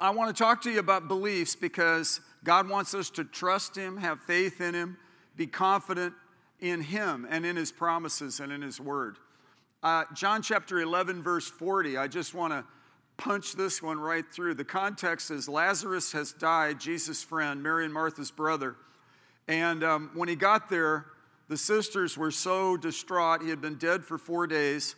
I want to talk to you about beliefs because God wants us to trust Him, have faith in Him, be confident in Him and in His promises and in His Word. Uh, John chapter 11, verse 40, I just want to punch this one right through. The context is Lazarus has died, Jesus' friend, Mary and Martha's brother. And um, when he got there, the sisters were so distraught. He had been dead for four days.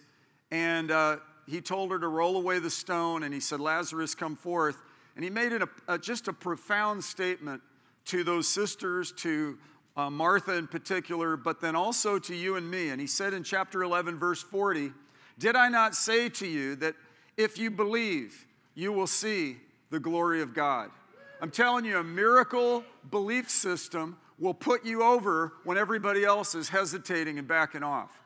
And uh, he told her to roll away the stone, and he said, Lazarus, come forth. And he made it a, just a profound statement to those sisters, to uh, Martha in particular, but then also to you and me. And he said in chapter 11, verse 40, Did I not say to you that if you believe, you will see the glory of God? I'm telling you, a miracle belief system will put you over when everybody else is hesitating and backing off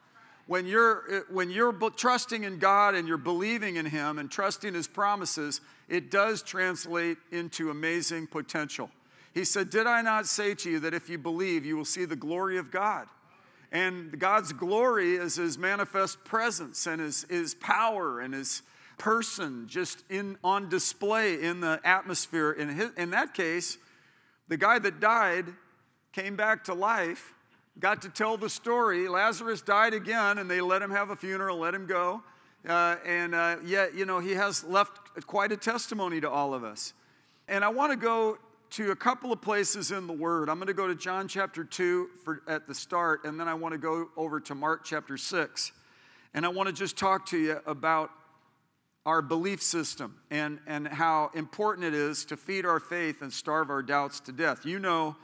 when you're when you're trusting in God and you're believing in him and trusting his promises it does translate into amazing potential he said did I not say to you that if you believe you will see the glory of God and God's glory is his manifest presence and his, his power and his person just in on display in the atmosphere in, his, in that case the guy that died came back to life got to tell the story. Lazarus died again, and they let him have a funeral, let him go. Uh, and uh, yet, you know, he has left quite a testimony to all of us. And I want to go to a couple of places in the Word. I'm going to go to John chapter 2 for, at the start, and then I want to go over to Mark chapter 6. And I want to just talk to you about our belief system and, and how important it is to feed our faith and starve our doubts to death. You know,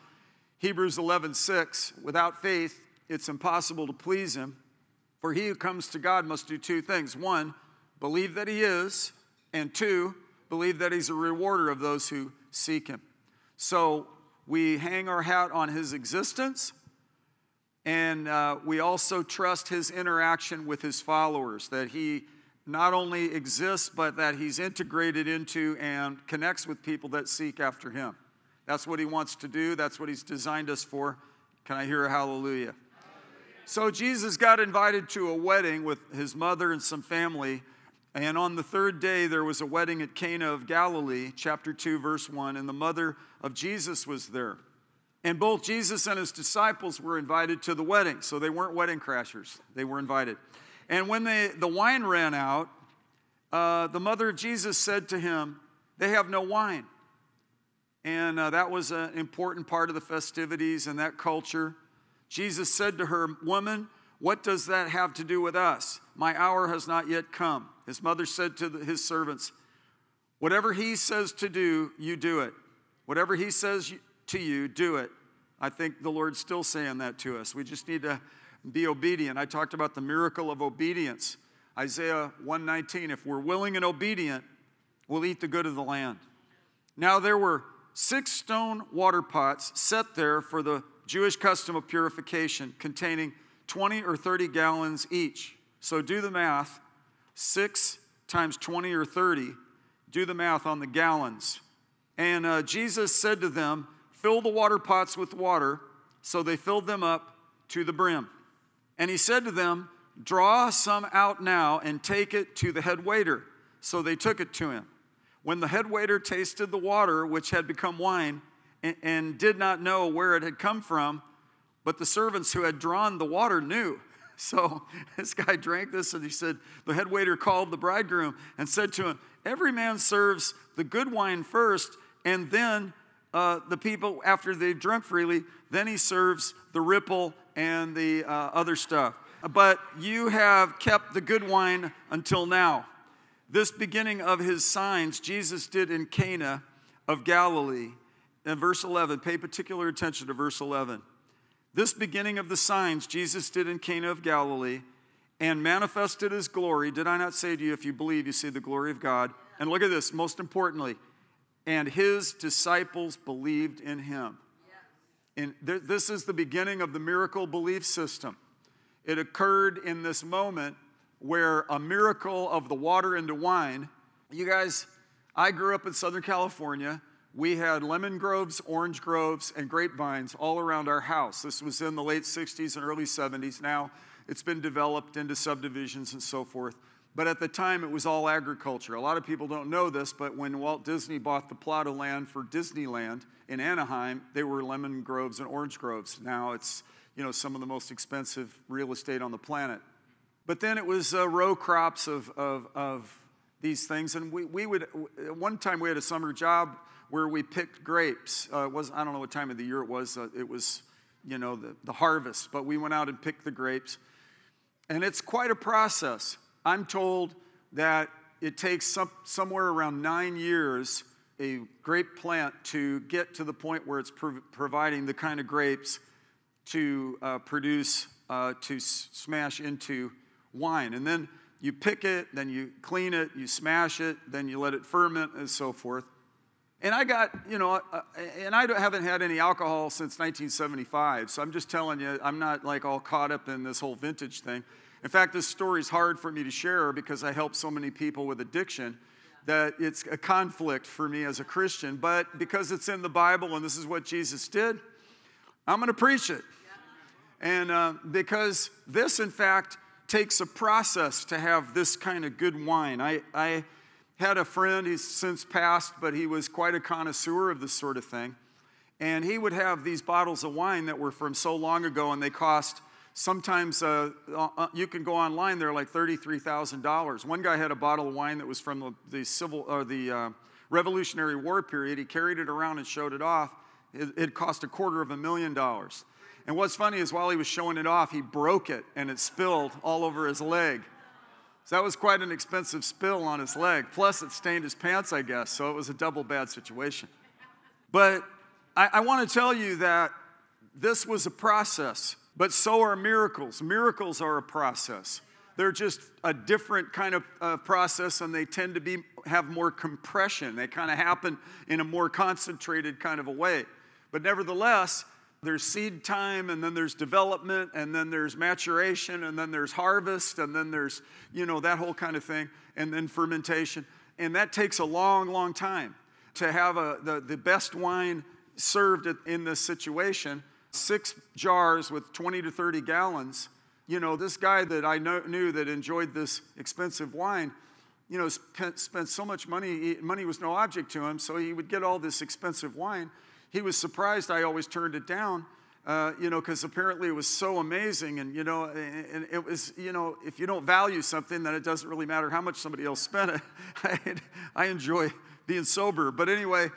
Hebrews 11, 6, without faith, it's impossible to please him. For he who comes to God must do two things. One, believe that he is, and two, believe that he's a rewarder of those who seek him. So we hang our hat on his existence, and uh, we also trust his interaction with his followers, that he not only exists, but that he's integrated into and connects with people that seek after him. That's what he wants to do, that's what he's designed us for. Can I hear a hallelujah? So Jesus got invited to a wedding with his mother and some family. And on the third day, there was a wedding at Cana of Galilee, chapter 2, verse 1, and the mother of Jesus was there. And both Jesus and his disciples were invited to the wedding. So they weren't wedding crashers, they were invited. And when they, the wine ran out, uh, the mother of Jesus said to him, They have no wine. And uh, that was an important part of the festivities and that culture. Jesus said to her, Woman, what does that have to do with us? My hour has not yet come. His mother said to the, his servants, Whatever he says to do, you do it. Whatever he says to you, do it. I think the Lord's still saying that to us. We just need to be obedient. I talked about the miracle of obedience. Isaiah 119, if we're willing and obedient, we'll eat the good of the land. Now there were six stone water pots set there for the Jewish custom of purification, containing 20 or 30 gallons each. So do the math. Six times 20 or 30, do the math on the gallons. And uh, Jesus said to them, Fill the water pots with water. So they filled them up to the brim. And he said to them, Draw some out now and take it to the head waiter. So they took it to him. When the head waiter tasted the water, which had become wine, and, did not know where it had come from, but the servants who had drawn the water knew. So this guy drank this and he said, The head waiter called the bridegroom and said to him, Every man serves the good wine first, and then uh, the people, after they've drunk freely, then he serves the ripple and the uh, other stuff. But you have kept the good wine until now. This beginning of his signs Jesus did in Cana of Galilee. In verse 11, pay particular attention to verse 11. This beginning of the signs Jesus did in Cana of Galilee and manifested his glory. Did I not say to you, if you believe, you see the glory of God? And look at this, most importantly, and his disciples believed in him. And th- this is the beginning of the miracle belief system. It occurred in this moment where a miracle of the water into wine, you guys, I grew up in Southern California. We had lemon groves, orange groves, and grapevines all around our house. This was in the late 60s and early 70s. Now it's been developed into subdivisions and so forth. But at the time, it was all agriculture. A lot of people don't know this, but when Walt Disney bought the plot of land for Disneyland in Anaheim, they were lemon groves and orange groves. Now it's you know some of the most expensive real estate on the planet. But then it was uh, row crops of, of, of these things, and we, we would. One time we had a summer job where we picked grapes. Uh, was I don't know what time of the year it was. Uh, it was you know the, the harvest, but we went out and picked the grapes, and it's quite a process. I'm told that it takes some, somewhere around nine years a grape plant to get to the point where it's prov- providing the kind of grapes to uh, produce, uh, to s- smash into wine. And then you pick it, then you clean it, you smash it, then you let it ferment, and so forth. And I got, you know, uh, and I haven't had any alcohol since 1975, so I'm just telling you, I'm not like all caught up in this whole vintage thing. In fact, this story is hard for me to share because I help so many people with addiction that it's a conflict for me as a Christian. But because it's in the Bible and this is what Jesus did, I'm going to preach it. And uh, because this, in fact, takes a process to have this kind of good wine. I, I had a friend, he's since passed, but he was quite a connoisseur of this sort of thing. And he would have these bottles of wine that were from so long ago and they cost Sometimes uh, uh, you can go online, they're like $33,000. One guy had a bottle of wine that was from the, the civil or the uh, Revolutionary War period. He carried it around and showed it off. It, it cost a quarter of a million dollars. And what's funny is while he was showing it off, he broke it and it spilled all over his leg. So that was quite an expensive spill on his leg. Plus, it stained his pants, I guess. So it was a double bad situation. But I, I want to tell you that this was a process. But so are miracles. Miracles are a process. They're just a different kind of uh, process, and they tend to be have more compression. They kind of happen in a more concentrated kind of a way. But nevertheless, there's seed time, and then there's development, and then there's maturation, and then there's harvest, and then there's you know that whole kind of thing, and then fermentation, and that takes a long, long time to have a, the, the best wine served in this situation six jars with 20 to 30 gallons. You know, this guy that I know, knew that enjoyed this expensive wine, you know, spent, spent so much money, money was no object to him, so he would get all this expensive wine. He was surprised I always turned it down. Uh, you know, because apparently it was so amazing, and you know, and it was, you know, if you don't value something, then it doesn't really matter how much somebody else spent it. I, enjoy being sober, but anyway,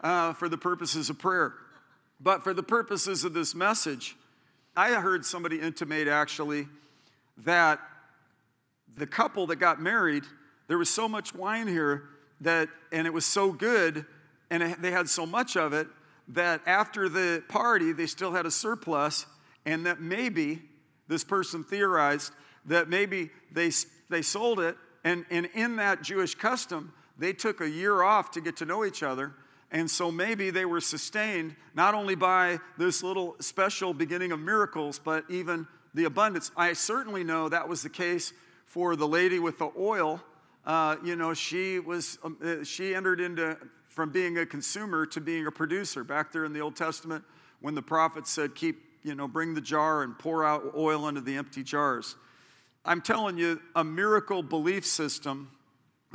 uh, for the purposes of prayer. But for the purposes of this message, I heard somebody intimate actually that the couple that got married, there was so much wine here that, and it was so good, and they had so much of it that after the party, they still had a surplus, and that maybe this person theorized that maybe they, they sold it, and, and in that Jewish custom, they took a year off to get to know each other and so maybe they were sustained not only by this little special beginning of miracles, but even the abundance. I certainly know that was the case for the lady with the oil. Uh, you know, she was um, uh, she entered into from being a consumer to being a producer. Back there in the Old Testament, when the prophet said, "Keep, you know, bring the jar and pour out oil into the empty jars." I'm telling you, a miracle belief system,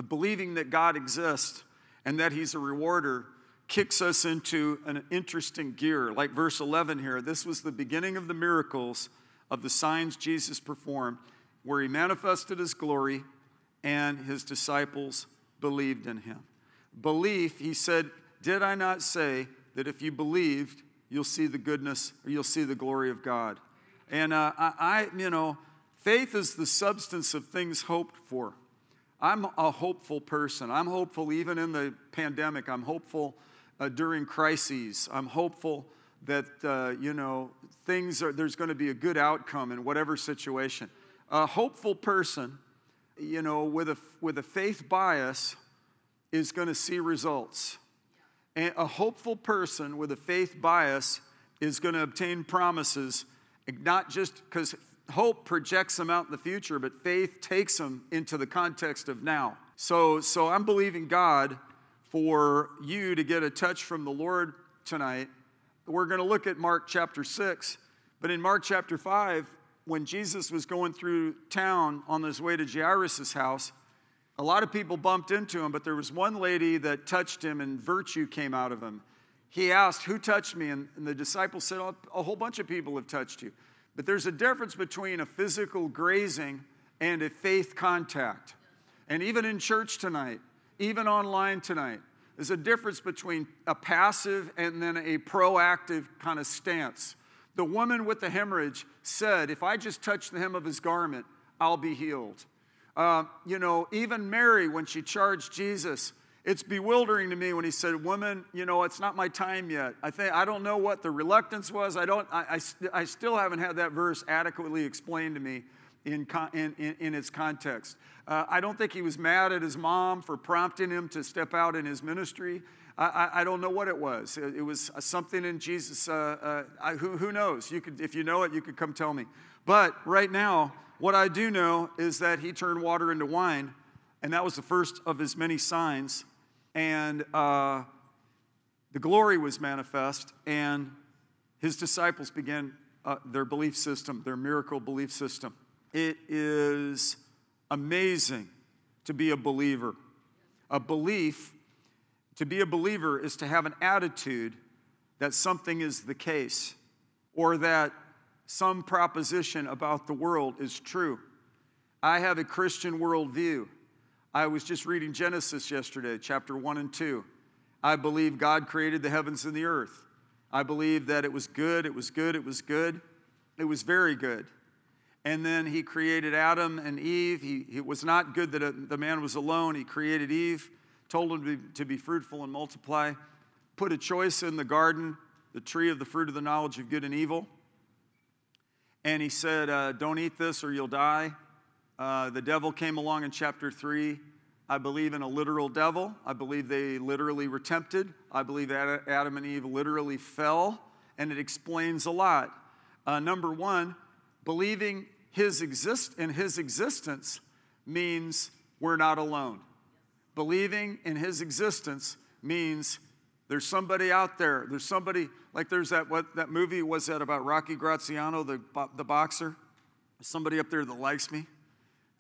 believing that God exists and that He's a rewarder kicks us into an interesting gear. Like verse 11 here, this was the beginning of the miracles of the signs Jesus performed, where he manifested his glory and his disciples believed in him. Belief, he said, Did I not say that if you believed, you'll see the goodness or you'll see the glory of God? And uh, I, I, you know, faith is the substance of things hoped for. I'm a hopeful person. I'm hopeful even in the pandemic. I'm hopeful uh, during crises. I'm hopeful that, uh, you know, things are, there's going to be a good outcome in whatever situation. A hopeful person, you know, with a, with a faith bias is going to see results. And a hopeful person with a faith bias is going to obtain promises, not just because hope projects them out in the future, but faith takes them into the context of now. So, so I'm believing God for you to get a touch from the Lord tonight. We're going to look at Mark chapter 6, but in Mark chapter 5, when Jesus was going through town on his way to Jairus' house, a lot of people bumped into him, but there was one lady that touched him and virtue came out of him. He asked, Who touched me? And, and the disciples said, oh, A whole bunch of people have touched you. But there's a difference between a physical grazing and a faith contact. And even in church tonight, even online tonight, there's a difference between a passive and then a proactive kind of stance. The woman with the hemorrhage said, If I just touch the hem of his garment, I'll be healed. Uh, you know, even Mary, when she charged Jesus, it's bewildering to me when he said, Woman, you know, it's not my time yet. I think I don't know what the reluctance was. I don't, I, I, I still haven't had that verse adequately explained to me in, in, in, in its context. Uh, I don't think he was mad at his mom for prompting him to step out in his ministry. I, I, don't know what it was. It, it was something in Jesus. Uh, uh, who, who knows? You could, if you know it, you could come tell me. But right now, what I do know is that he turned water into wine, and that was the first of his many signs. And uh, the glory was manifest, and his disciples began uh, their belief system, their miracle belief system. It is amazing to be a believer. A belief, to be a believer, is to have an attitude that something is the case or that some proposition about the world is true. I have a Christian worldview. I was just reading Genesis yesterday, chapter 1 and 2. I believe God created the heavens and the earth. I believe that it was good, it was good, it was good, it was very good. And then he created Adam and Eve. He, it was not good that a, the man was alone. He created Eve, told him to be, to be fruitful and multiply, put a choice in the garden, the tree of the fruit of the knowledge of good and evil. And he said, uh, Don't eat this or you'll die. Uh, the devil came along in chapter 3. I believe in a literal devil. I believe they literally were tempted. I believe Adam and Eve literally fell, and it explains a lot. Uh, number one, believing his exist in his existence means we're not alone. Believing in his existence means there's somebody out there. There's somebody like there's that what that movie was that about Rocky Graziano, the the boxer. Somebody up there that likes me.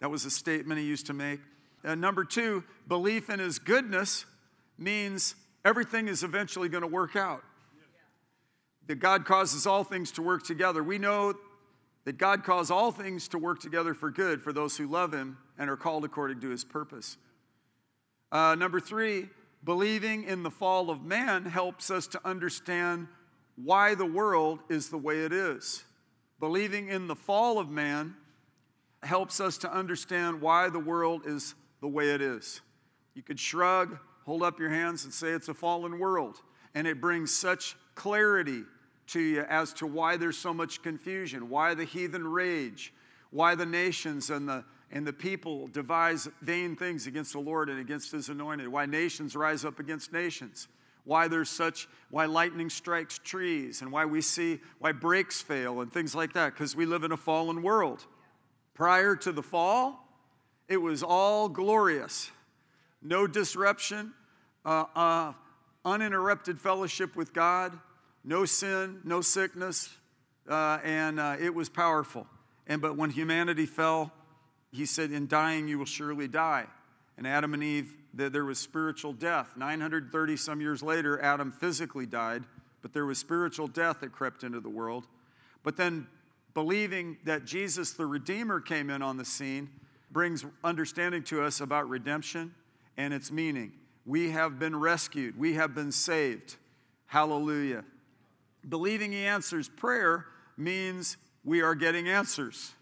That was a statement he used to make. And number two, belief in his goodness means everything is eventually going to work out. That God causes all things to work together. We know that God causes all things to work together for good for those who love him and are called according to his purpose. Uh, number three, believing in the fall of man helps us to understand why the world is the way it is. Believing in the fall of man helps us to understand why the world is the way it is. You could shrug, hold up your hands, and say it's a fallen world. And it brings such clarity to you as to why there's so much confusion, why the heathen rage, why the nations and the, and the people devise vain things against the Lord and against his anointed, why nations rise up against nations why there's such why lightning strikes trees and why we see why brakes fail and things like that because we live in a fallen world Prior to the fall, it was all glorious. No disruption, uh, uh, uninterrupted fellowship with God, no sin, no sickness, uh, and uh, it was powerful. And but when humanity fell, he said, "In dying, you will surely die." And Adam and Eve, there was spiritual death. 930 some years later, Adam physically died, but there was spiritual death that crept into the world. But then believing that Jesus, the Redeemer, came in on the scene brings understanding to us about redemption and its meaning. We have been rescued, we have been saved. Hallelujah. Believing He answers prayer means we are getting answers.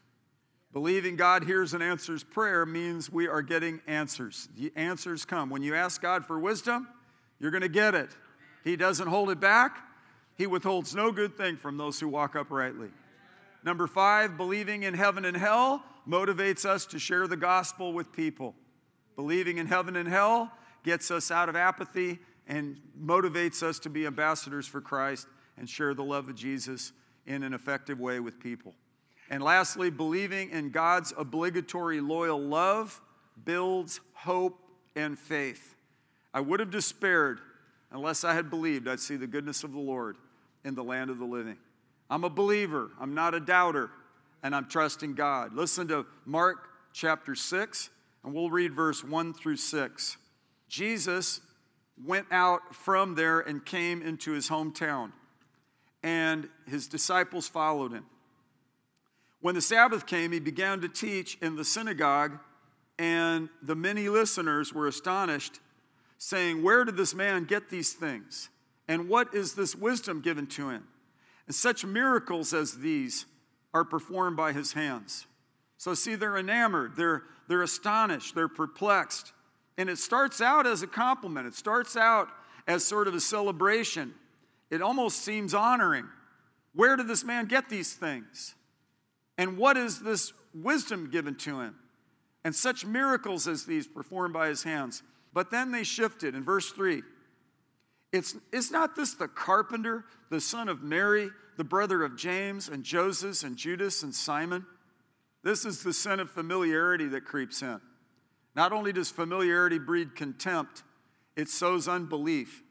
Believing God hears and answers prayer means we are getting answers. The answers come. When you ask God for wisdom, you're going to get it. He doesn't hold it back, He withholds no good thing from those who walk uprightly. Number five, believing in heaven and hell motivates us to share the gospel with people. Believing in heaven and hell gets us out of apathy and motivates us to be ambassadors for Christ and share the love of Jesus in an effective way with people. And lastly, believing in God's obligatory loyal love builds hope and faith. I would have despaired unless I had believed I'd see the goodness of the Lord in the land of the living. I'm a believer, I'm not a doubter. and I'm trusting God. Listen to Mark chapter 6, and we'll read verse 1 through 6. Jesus went out from there and came into his hometown, and his disciples followed him. When the Sabbath came, he began to teach in the synagogue, and the many listeners were astonished, saying, Where did this man get these things? And what is this wisdom given to him? And such miracles as these are performed by his hands. So, see, they're enamored, they're, they're astonished, they're perplexed. And it starts out as a compliment, it starts out as sort of a celebration. It almost seems honoring. Where did this man get these things? And what is this wisdom given to him? And such miracles as these performed by his hands. But then they shifted in verse 3. It's, is not this the carpenter, the son of Mary, the brother of James and Joseph and Judas and Simon? This is the sin of familiarity that creeps in. Not only does familiarity breed contempt, it sows unbelief.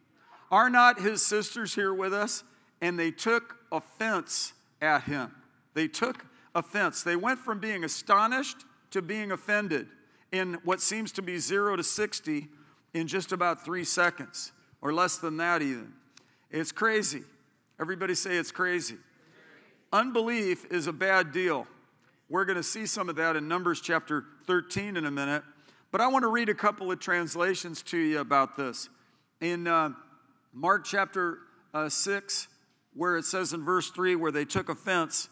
Are not his sisters here with us? And they took offense at him. They took offense. They went from being astonished to being offended in what seems to be zero to 60 in just about three seconds, or less than that, even. It's crazy. Everybody say it's crazy. Unbelief is a bad deal. We're going to see some of that in Numbers chapter 13 in a minute. But I want to read a couple of translations to you about this. In uh, Mark chapter uh, 6, where it says in verse 3, where they took offense,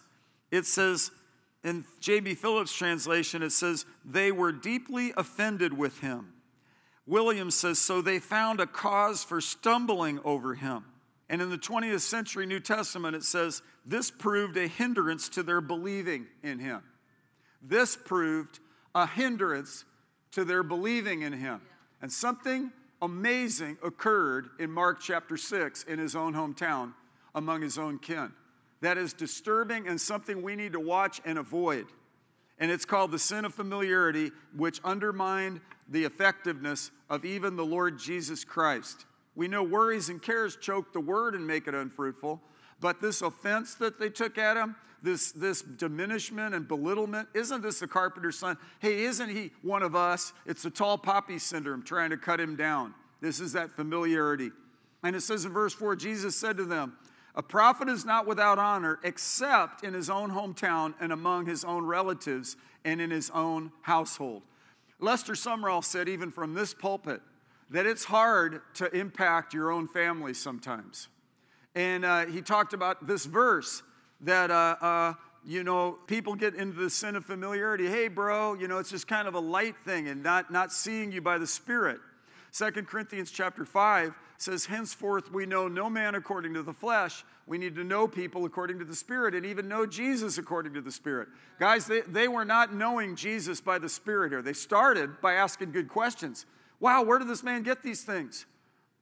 it says, in J.B. Phillips' translation, it says, they were deeply offended with him. Williams says, so they found a cause for stumbling over him. And in the 20th century New Testament, it says, this proved a hindrance to their believing in him. This proved a hindrance to their believing in him. And something amazing occurred in Mark chapter 6 in his own hometown among his own kin that is disturbing and something we need to watch and avoid. And it's called the sin of familiarity, which undermined the effectiveness of even the Lord Jesus Christ. We know worries and cares choke the word and make it unfruitful, but this offense that they took at him, this, this diminishment and belittlement, isn't this the carpenter's son? Hey, isn't he one of us? It's the tall poppy syndrome trying to cut him down. This is that familiarity. And it says in verse 4 Jesus said to them, a prophet is not without honor except in his own hometown and among his own relatives and in his own household. Lester Sumrall said, even from this pulpit, that it's hard to impact your own family sometimes. And uh, he talked about this verse that, uh, uh, you know, people get into the sin of familiarity. Hey, bro, you know, it's just kind of a light thing and not, not seeing you by the Spirit. Second Corinthians chapter 5 says, Henceforth we know no man according to the flesh. We need to know people according to the Spirit and even know Jesus according to the Spirit. Guys, they, they were not knowing Jesus by the Spirit here. They started by asking good questions. Wow, where did this man get these things?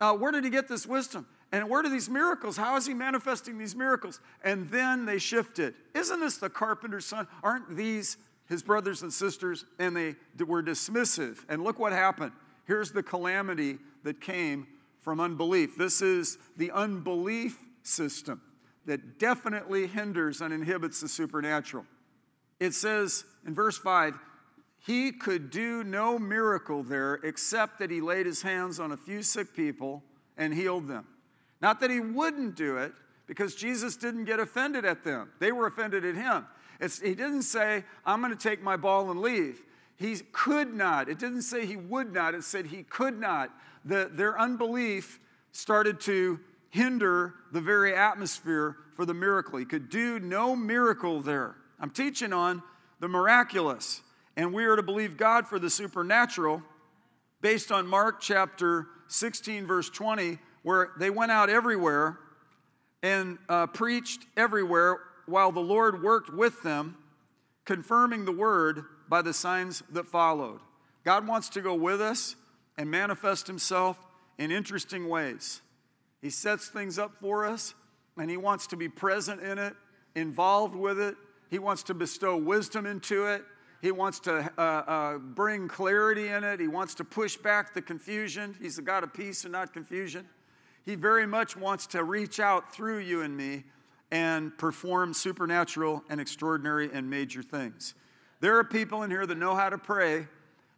Uh, where did he get this wisdom? And where do these miracles? How is he manifesting these miracles? And then they shifted. Isn't this the carpenter's son? Aren't these his brothers and sisters? And they were dismissive. And look what happened. Here's the calamity that came from unbelief. This is the unbelief system that definitely hinders and inhibits the supernatural. It says in verse 5 he could do no miracle there except that he laid his hands on a few sick people and healed them. Not that he wouldn't do it, because Jesus didn't get offended at them, they were offended at him. It's, he didn't say, I'm going to take my ball and leave. He could not. It didn't say he would not, it said he could not the, their unbelief started to hinder the very atmosphere for the miracle. He could do no miracle there. I'm teaching on the miraculous, and we are to believe God for the supernatural based on Mark chapter 16, verse 20, where they went out everywhere and uh, preached everywhere while the Lord worked with them, confirming the word by the signs that followed. God wants to go with us and manifest himself in interesting ways. He sets things up for us, and he wants to be present in it, involved with it. He wants to bestow wisdom into it. He wants to uh, uh, bring clarity in it. He wants to push back the confusion. He's the God of peace and not confusion. He very much wants to reach out through you and me and perform supernatural and extraordinary and major things. There are people in here that know how to pray,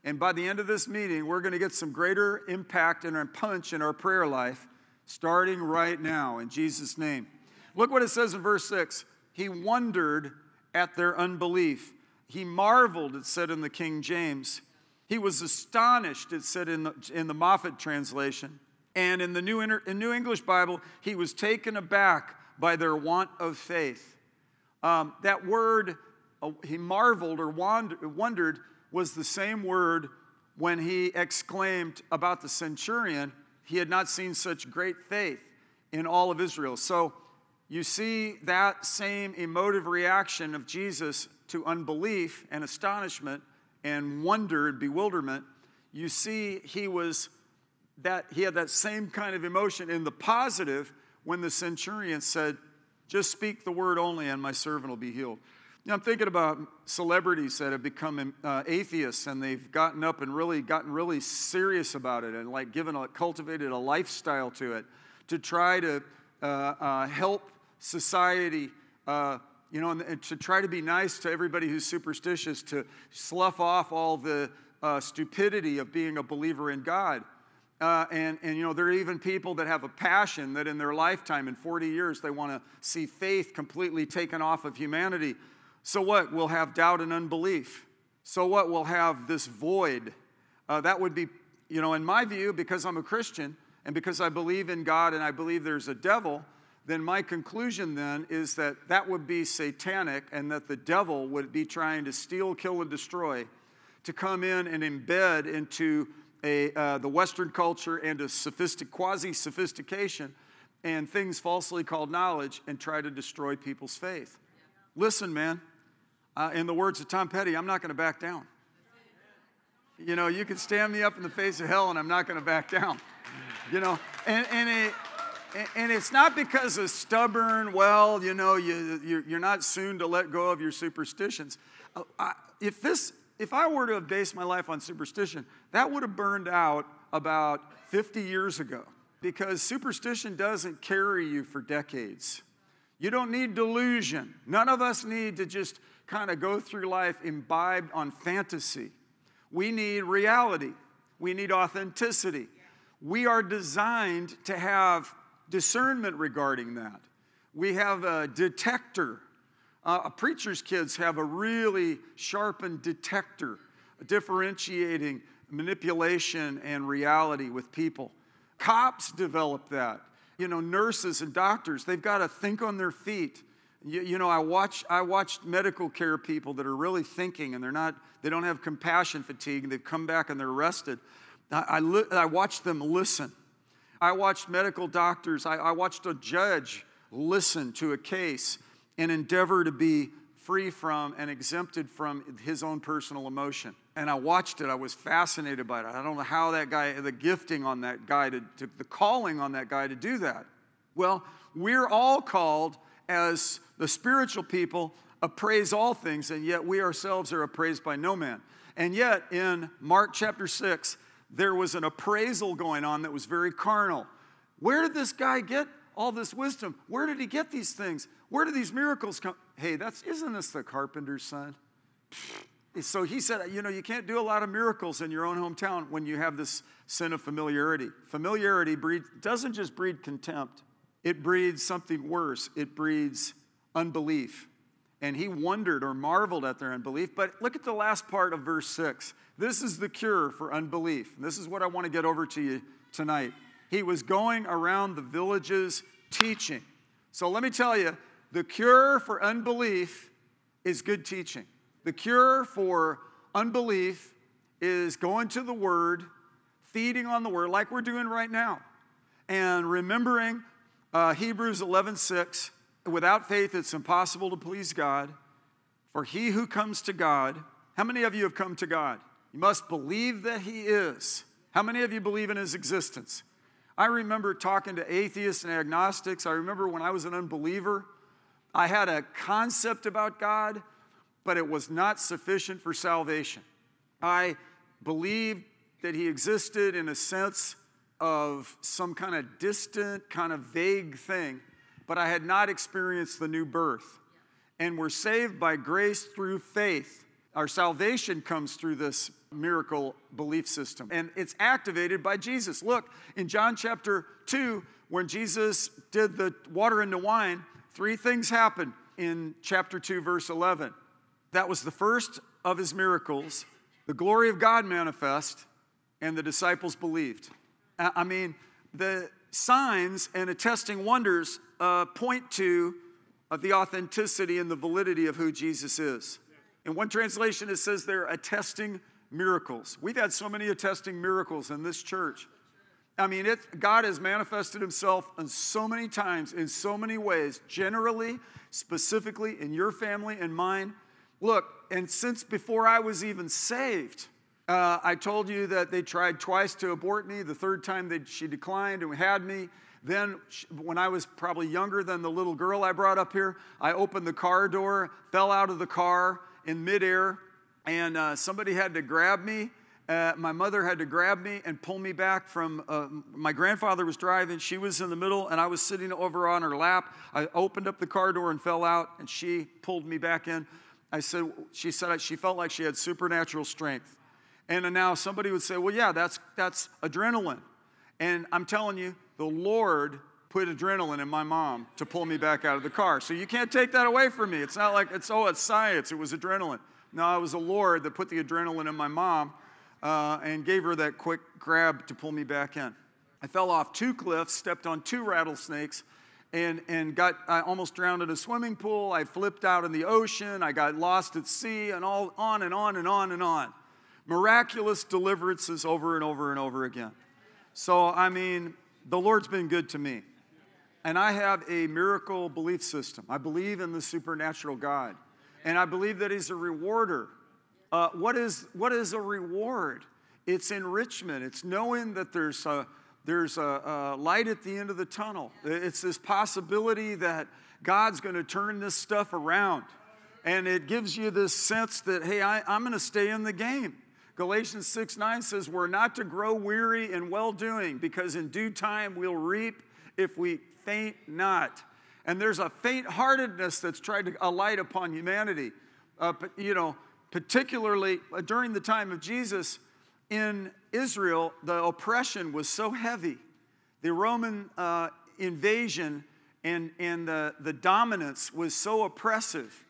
and by the end of this meeting, we're going to get some greater impact and a punch in our prayer life starting right now in Jesus' name. Look what it says in verse 6. He wondered at their unbelief. He marveled, it said in the King James. He was astonished, it said in the, in the Moffatt translation. And in the New, Inter, in New English Bible, he was taken aback by their want of faith. Um, that word, uh, he marveled or wondered, was the same word when he exclaimed about the centurion, he had not seen such great faith in all of Israel. So you see that same emotive reaction of Jesus to unbelief and astonishment and wonder and bewilderment. You see he was that he had that same kind of emotion in the positive when the centurion said, Just speak the word only, and my servant will be healed. You know, I'm thinking about celebrities that have become uh, atheists and they've gotten up and really gotten really serious about it and like given a, cultivated a lifestyle to it to try to uh, uh, help society, uh, you know, and, and, to try to be nice to everybody who's superstitious, to slough off all the uh, stupidity of being a believer in God. Uh, and, and, you know, there are even people that have a passion that in their lifetime, in 40 years, they want to see faith completely taken off of humanity. So what? We'll have doubt and unbelief. So what? We'll have this void. Uh, that would be, you know, in my view, because I'm a Christian and because I believe in God and I believe there's a devil, then my conclusion then is that that would be satanic and that the devil would be trying to steal, kill, and destroy to come in and embed into a, uh, the Western culture and a sophistic, quasi sophistication and things falsely called knowledge and try to destroy people's faith. Listen, man, uh, in the words of Tom Petty, I'm not going to back down. You know, you can stand me up in the face of hell and I'm not going to back down. You know, and, and, it, and it's not because of stubborn, well, you know, you, you're not soon to let go of your superstitions. Uh, if this if I were to have based my life on superstition, that would have burned out about 50 years ago because superstition doesn't carry you for decades. You don't need delusion. None of us need to just kind of go through life imbibed on fantasy. We need reality, we need authenticity. We are designed to have discernment regarding that. We have a detector uh, preacher's kids have a really sharpened detector, differentiating manipulation and reality with people. Cops develop that. You know, nurses and doctors, they've got to think on their feet. You, you, know, I watch I watched medical care people that are really thinking and they're not, they don't have compassion fatigue and they've come back and they're arrested. I, I, li- I watched them listen. I watched medical doctors, I, I watched a judge listen to a case and endeavor to be free from and exempted from his own personal emotion. And I watched it, I was fascinated by it. I don't know how that guy, the gifting on that guy, to, to the calling on that guy to do that. Well, we're all called as the spiritual people appraise all things, and yet we ourselves are appraised by no man. And yet, in Mark chapter 6, there was an appraisal going on that was very carnal. Where did this guy get all this wisdom? Where did he get these things? Where do these miracles come? Hey, that's isn't this the carpenter's son? So he said, you know, you can't do a lot of miracles in your own hometown when you have this sin of familiarity. Familiarity breed, doesn't just breed contempt, it breeds something worse. It breeds unbelief. And he wondered or marveled at their unbelief. But look at the last part of verse 6. This is the cure for unbelief. This is what I want to get over to you tonight. He was going around the villages teaching. So let me tell you, the cure for unbelief is good teaching. The cure for unbelief is going to the Word, feeding on the Word, like we're doing right now, and remembering uh, Hebrews 11 6. Without faith, it's impossible to please God. For he who comes to God, how many of you have come to God? You must believe that He is. How many of you believe in His existence? I remember talking to atheists and agnostics. I remember when I was an unbeliever, I had a concept about God, but it was not sufficient for salvation. I believed that He existed in a sense of some kind of distant, kind of vague thing. but I had not experienced the new birth. And we're saved by grace through faith. Our salvation comes through this miracle belief system, and it's activated by Jesus. Look, in John chapter 2, when Jesus did the water into wine, three things happened in chapter 2, verse 11. That was the first of his miracles. The glory of God manifest, and the disciples believed. I mean, the signs and attesting wonders uh, point to uh, the authenticity and the validity of who Jesus is. In one translation, it says they're attesting miracles. We've had so many attesting miracles in this church. I mean, it, God has manifested himself in so many times, in so many ways, generally, specifically in your family and mine. Look, and since before I was even saved, uh, I told you that they tried twice to abort me. The third time they, she declined and had me. Then, when I was probably younger than the little girl I brought up here, I opened the car door, fell out of the car in midair, and uh, somebody had to grab me. Uh, my mother had to grab me and pull me back from. Uh, my grandfather was driving, she was in the middle, and I was sitting over on her lap. I opened up the car door and fell out, and she pulled me back in. I said, she said she felt like she had supernatural strength. And now somebody would say, well, yeah, that's, that's adrenaline. And I'm telling you, the Lord put adrenaline in my mom to pull me back out of the car. So you can't take that away from me. It's not like it's, oh, it's science, it was adrenaline. No, it was the Lord that put the adrenaline in my mom uh, and gave her that quick grab to pull me back in. I fell off two cliffs, stepped on two rattlesnakes, and, and got I almost drowned in a swimming pool. I flipped out in the ocean. I got lost at sea, and all on and on and on and on. Miraculous deliverances over and over and over again. So, I mean, the Lord's been good to me. And I have a miracle belief system. I believe in the supernatural God. And I believe that He's a rewarder. Uh, what, is, what is a reward? It's enrichment, it's knowing that there's a, there's a, a light at the end of the tunnel. It's this possibility that God's going to turn this stuff around. And it gives you this sense that, hey, I, I'm going to stay in the game. Galatians 6 9 says, We're not to grow weary in well doing, because in due time we'll reap if we faint not. And there's a faint heartedness that's tried to alight upon humanity. Uh, you know, particularly uh, during the time of Jesus in Israel, the oppression was so heavy. The Roman uh, invasion and, and the, the dominance was so oppressive.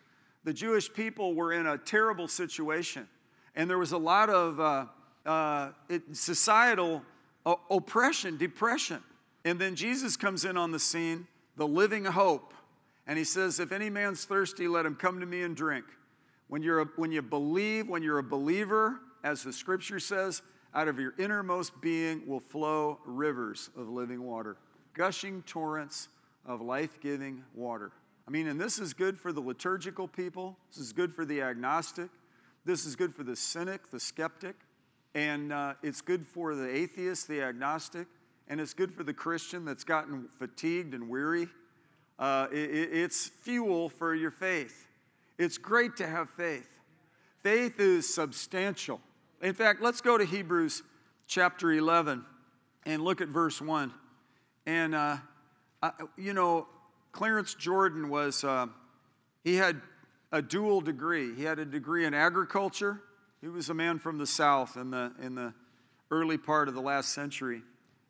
The Jewish people were in a terrible situation and there was a lot of uh, uh, it, societal uh, oppression, depression. And then Jesus comes in on the scene, the living hope, and he says, If any man's thirsty, let him come to me and drink. When, you're a, when you believe, when you're a believer, as the scripture says, out of your innermost being will flow rivers of living water, gushing torrents of life giving water. I mean, and this is good for the liturgical people, this is good for the agnostic, this is good for the cynic, the skeptic, and uh, it's good for the atheist, the agnostic, and it's good for the Christian that's gotten fatigued and weary. Uh, it, it's fuel for your faith. It's great to have faith. Faith is substantial. In fact, let's go to Hebrews chapter 11 and look at verse 1. And, uh, you know, Clarence Jordan was, uh, he had a dual degree. He had a degree in agriculture. He was a man from the South in the, in the early part of the last century,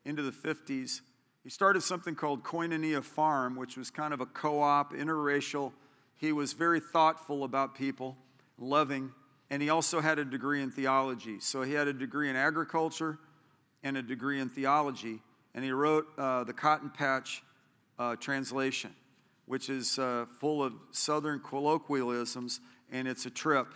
into the 50s. He started something called Koinonia Farm, which was kind of a co op, interracial. He was very thoughtful about people, loving, and he also had a degree in theology. So he had a degree in agriculture and a degree in theology, and he wrote uh, the Cotton Patch uh, translation which is uh, full of Southern colloquialisms, and it's a trip.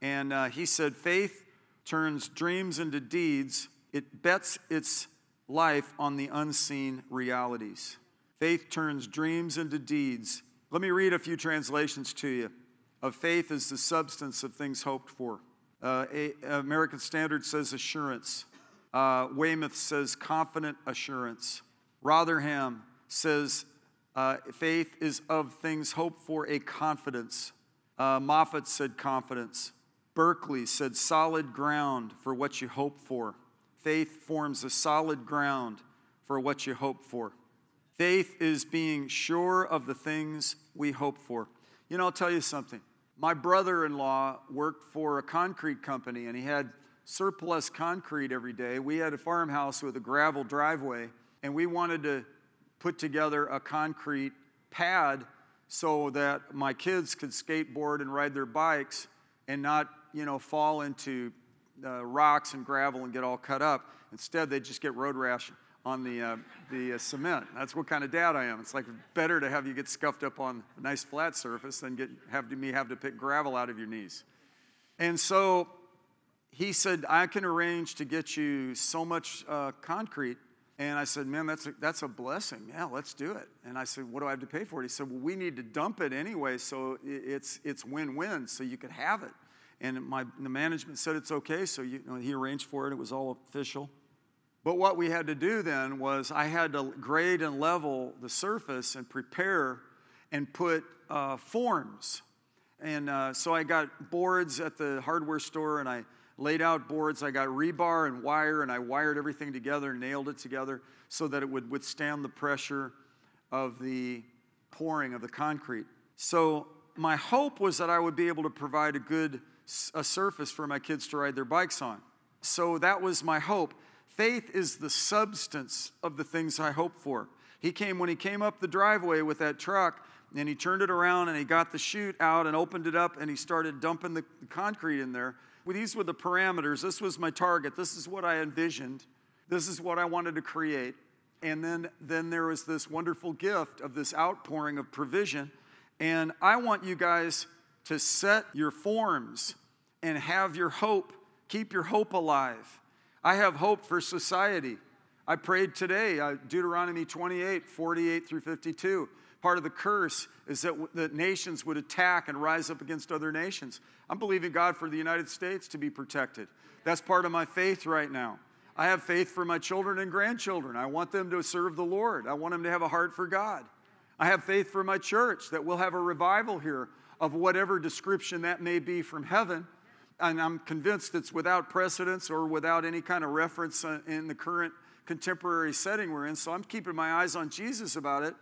And uh, he said, Faith turns dreams into deeds, it bets its life on the unseen realities. Faith turns dreams into deeds. Let me read a few translations to you. Of faith is the substance of things hoped for. Uh, a, American Standard says assurance. Uh, Weymouth says confident assurance. Rotherham says uh, faith is of things hoped for, a confidence. Uh, Moffatt said confidence. Berkeley said solid ground for what you hope for. Faith forms a solid ground for what you hope for. Faith is being sure of the things we hope for. You know, I'll tell you something. My brother in law worked for a concrete company and he had surplus concrete every day. We had a farmhouse with a gravel driveway and we wanted to put together a concrete pad so that my kids could skateboard and ride their bikes and not, you know, fall into uh, rocks and gravel and get all cut up. Instead, they just get road rash on the, uh, the uh, cement. That's what kind of dad I am. It's like better to have you get scuffed up on a nice flat surface than get, have to, me have to pick gravel out of your knees. And so he said, I can arrange to get you so much uh, concrete. And I said, man, that's a, that's a blessing. Yeah, let's do it. And I said, what do I have to pay for it? He said, well, we need to dump it anyway, so it's, it's win-win, so you could have it. And my, the management said it's okay, so you, you know, he arranged for it. It was all official. But what we had to do then was I had to grade and level the surface and prepare and put uh, forms. And uh, so I got boards at the hardware store and I laid out boards. I got rebar and wire and I wired everything together, and nailed it together so that it would withstand the pressure of the pouring of the concrete. So my hope was that I would be able to provide a good a surface for my kids to ride their bikes on. So that was my hope. Faith is the substance of the things I hope for. He came, when he came up the driveway with that truck, and he turned it around and he got the chute out and opened it up and he started dumping the concrete in there. These were the parameters. This was my target. This is what I envisioned. This is what I wanted to create. And then, then there was this wonderful gift of this outpouring of provision. And I want you guys to set your forms and have your hope, keep your hope alive. I have hope for society. I prayed today, uh, Deuteronomy 28, 48 through 52. Part of the curse is that the nations would attack and rise up against other nations. I'm believing God for the United States to be protected. That's part of my faith right now. I have faith for my children and grandchildren. I want them to serve the Lord. I want them to have a heart for God. I have faith for my church that we'll have a revival here of whatever description that may be from heaven and I'm convinced it's without precedence or without any kind of reference uh, in the current contemporary setting we're in. So I'm keeping my eyes on Jesus about it.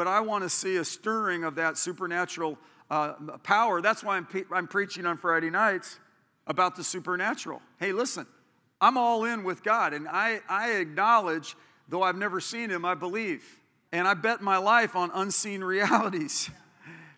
But I want to see a stirring of that supernatural uh, power. That's why I'm, pe- I'm preaching on Friday nights about the supernatural. Hey, listen, I'm all in with God, and I, I acknowledge, though I've never seen Him, I believe. And I bet my life on unseen realities.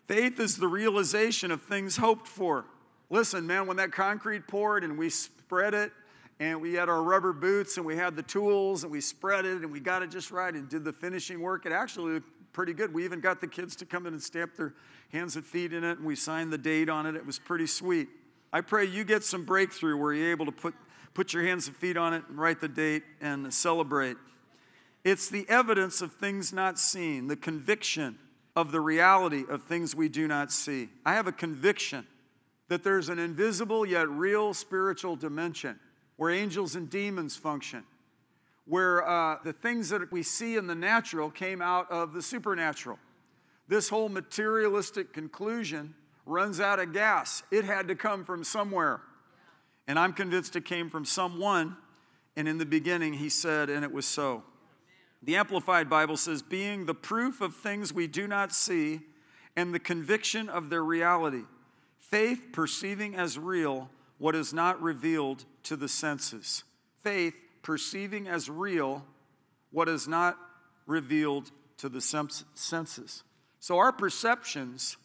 Faith is the realization of things hoped for. Listen, man, when that concrete poured and we spread it, and we had our rubber boots and we had the tools and we spread it and we got it just right and did the finishing work, it actually pretty good. We even got the kids to come in and stamp their hands and feet in it and we signed the date on it. It was pretty sweet. I pray you get some breakthrough where you're able to put, put your hands and feet on it and write the date and celebrate. It's the evidence of things not seen, the conviction of the reality of things we do not see. I have a conviction that there's an invisible yet real spiritual dimension where angels and demons function, where uh, the things that we see in the natural came out of the supernatural. This whole materialistic conclusion runs out of gas. It had to come from somewhere. And I'm convinced it came from someone. And in the beginning, he said, and it was so. The Amplified Bible says, being the proof of things we do not see and the conviction of their reality. Faith perceiving as real what is not revealed to the senses. Faith perceiving as real what is not revealed to the senses. So our perceptions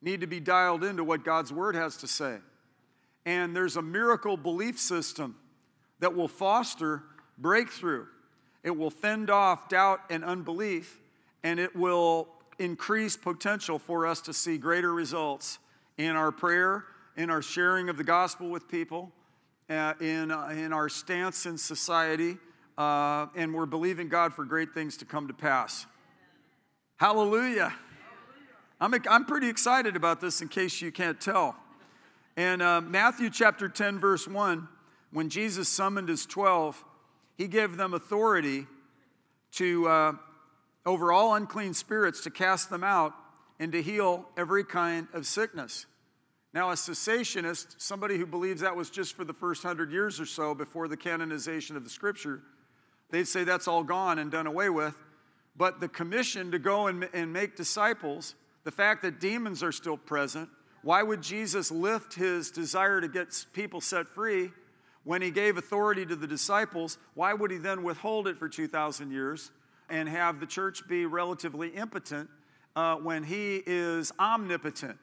need to be dialed into what God's Word has to say. And there's a miracle belief system that will foster breakthrough. It will fend off doubt and unbelief, and it will increase potential for us to see greater results in our prayer, in our sharing of the gospel with people, in, uh, in our stance in society, uh, and we're believing God for great things to come to pass. Hallelujah. I'm, I'm pretty excited about this in case you can't tell. And uh, Matthew chapter 10, verse 1, when Jesus summoned his 12, he gave them authority to, uh, over all unclean spirits, to cast them out and to heal every kind of sickness. Now, a cessationist, somebody who believes that was just for the first hundred years or so before the canonization of the scripture, they'd say that's all gone and done away with. But the commission to go and, and make disciples, the fact that demons are still present, why would Jesus lift his desire to get people set free when he gave authority to the disciples? Why would he then withhold it for 2,000 years and have the church be relatively impotent uh, when he is omnipotent,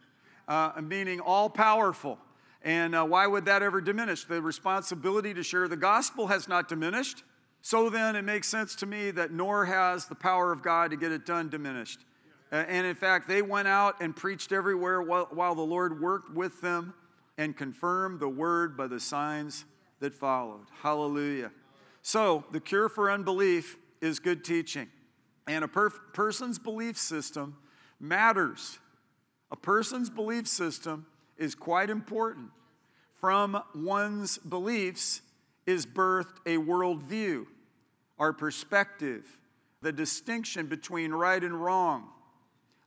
uh, meaning all powerful? And uh, why would that ever diminish? The responsibility to share the gospel has not diminished. So then, it makes sense to me that nor has the power of God to get it done diminished. And in fact, they went out and preached everywhere while, while the Lord worked with them and confirmed the word by the signs that followed. Hallelujah. So, the cure for unbelief is good teaching. And a per- person's belief system matters. A person's belief system is quite important. From one's beliefs is birthed a worldview, our perspective, the distinction between right and wrong,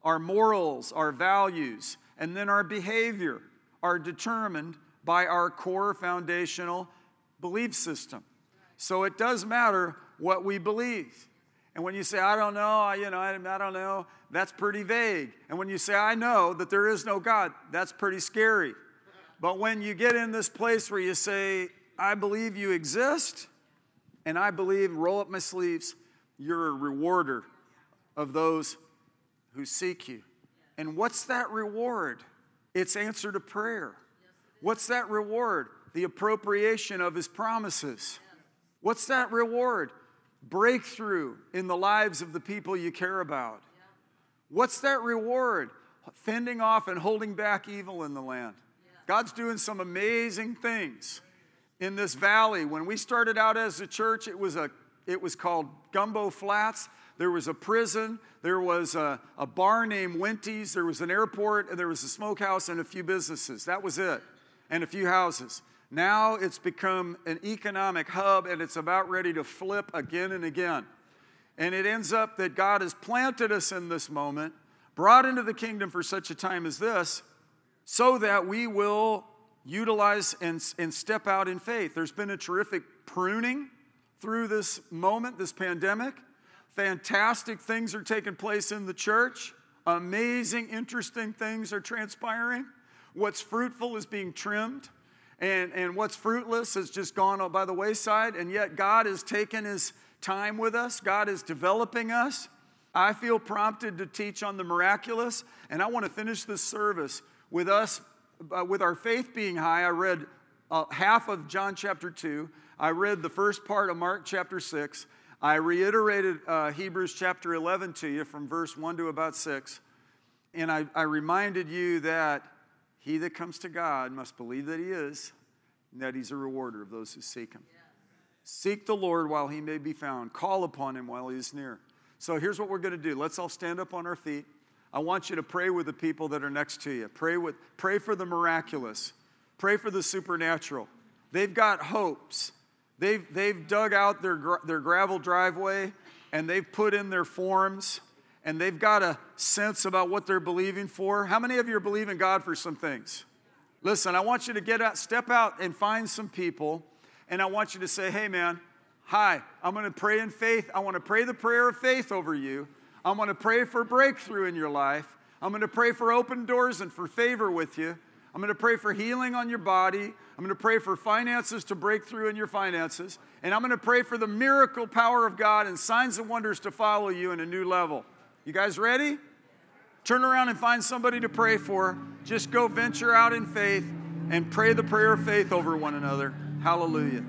our morals, our values, and then our behavior are determined by our core foundational belief system. So it does matter what we believe. And when you say, I don't know, I, you know, I, I don't know, that's pretty vague. And when you say, I know that there is no God, that's pretty scary. But when you get in this place where you say, I believe you exist, and I believe, roll up my sleeves, you're a rewarder of those who seek you. And what's that reward? It's answer to prayer. What's that reward? The appropriation of his promises. What's that reward? Breakthrough in the lives of the people you care about. What's that reward? Fending off and holding back evil in the land. God's doing some amazing things in this valley. When we started out as a church, it was, a, it was called Gumbo Flats. There was a prison, there was a, a bar named Winty's, there was an airport, and there was a smokehouse and a few businesses. That was it, and a few houses. Now it's become an economic hub and it's about ready to flip again and again. And it ends up that God has planted us in this moment, brought into the kingdom for such a time as this, so that we will utilize and, and step out in faith. There's been a terrific pruning through this moment, this pandemic. Fantastic things are taking place in the church. Amazing, interesting things are transpiring. What's fruitful is being trimmed, and, and what's fruitless has just gone by the wayside. And yet, God has taken His time with us, God is developing us. I feel prompted to teach on the miraculous, and I want to finish this service with us, uh, with our faith being high, I read uh, half of John chapter 2. I read the first part of Mark chapter 6. I reiterated uh, Hebrews chapter 11 to you from verse 1 to about 6. And I, I reminded you that he that comes to God must believe that he is, and that he's a rewarder of those who seek him. Yeah. Seek the Lord while he may be found, call upon him while he is near. So here's what we're going to do. Let's all stand up on our feet. I want you to pray with the people that are next to you. Pray, with, pray for the miraculous. Pray for the supernatural. They've got hopes. They've, they've dug out their, their gravel driveway and they've put in their forms and they've got a sense about what they're believing for. How many of you are believing God for some things? Listen, I want you to get out, step out and find some people, and I want you to say, hey, man, hi, I'm gonna pray in faith. I wanna pray the prayer of faith over you. I'm to pray for breakthrough in your life. I'm to pray for open doors and for favor with you. I'm going to pray for healing on your body. I'm going to pray for finances to break through in your finances. And I'm going to pray for the miracle power of God and signs and wonders to follow you in a new level. You guys ready? Turn around and find somebody to pray for. Just go venture out in faith and pray the prayer of faith over one another. Hallelujah.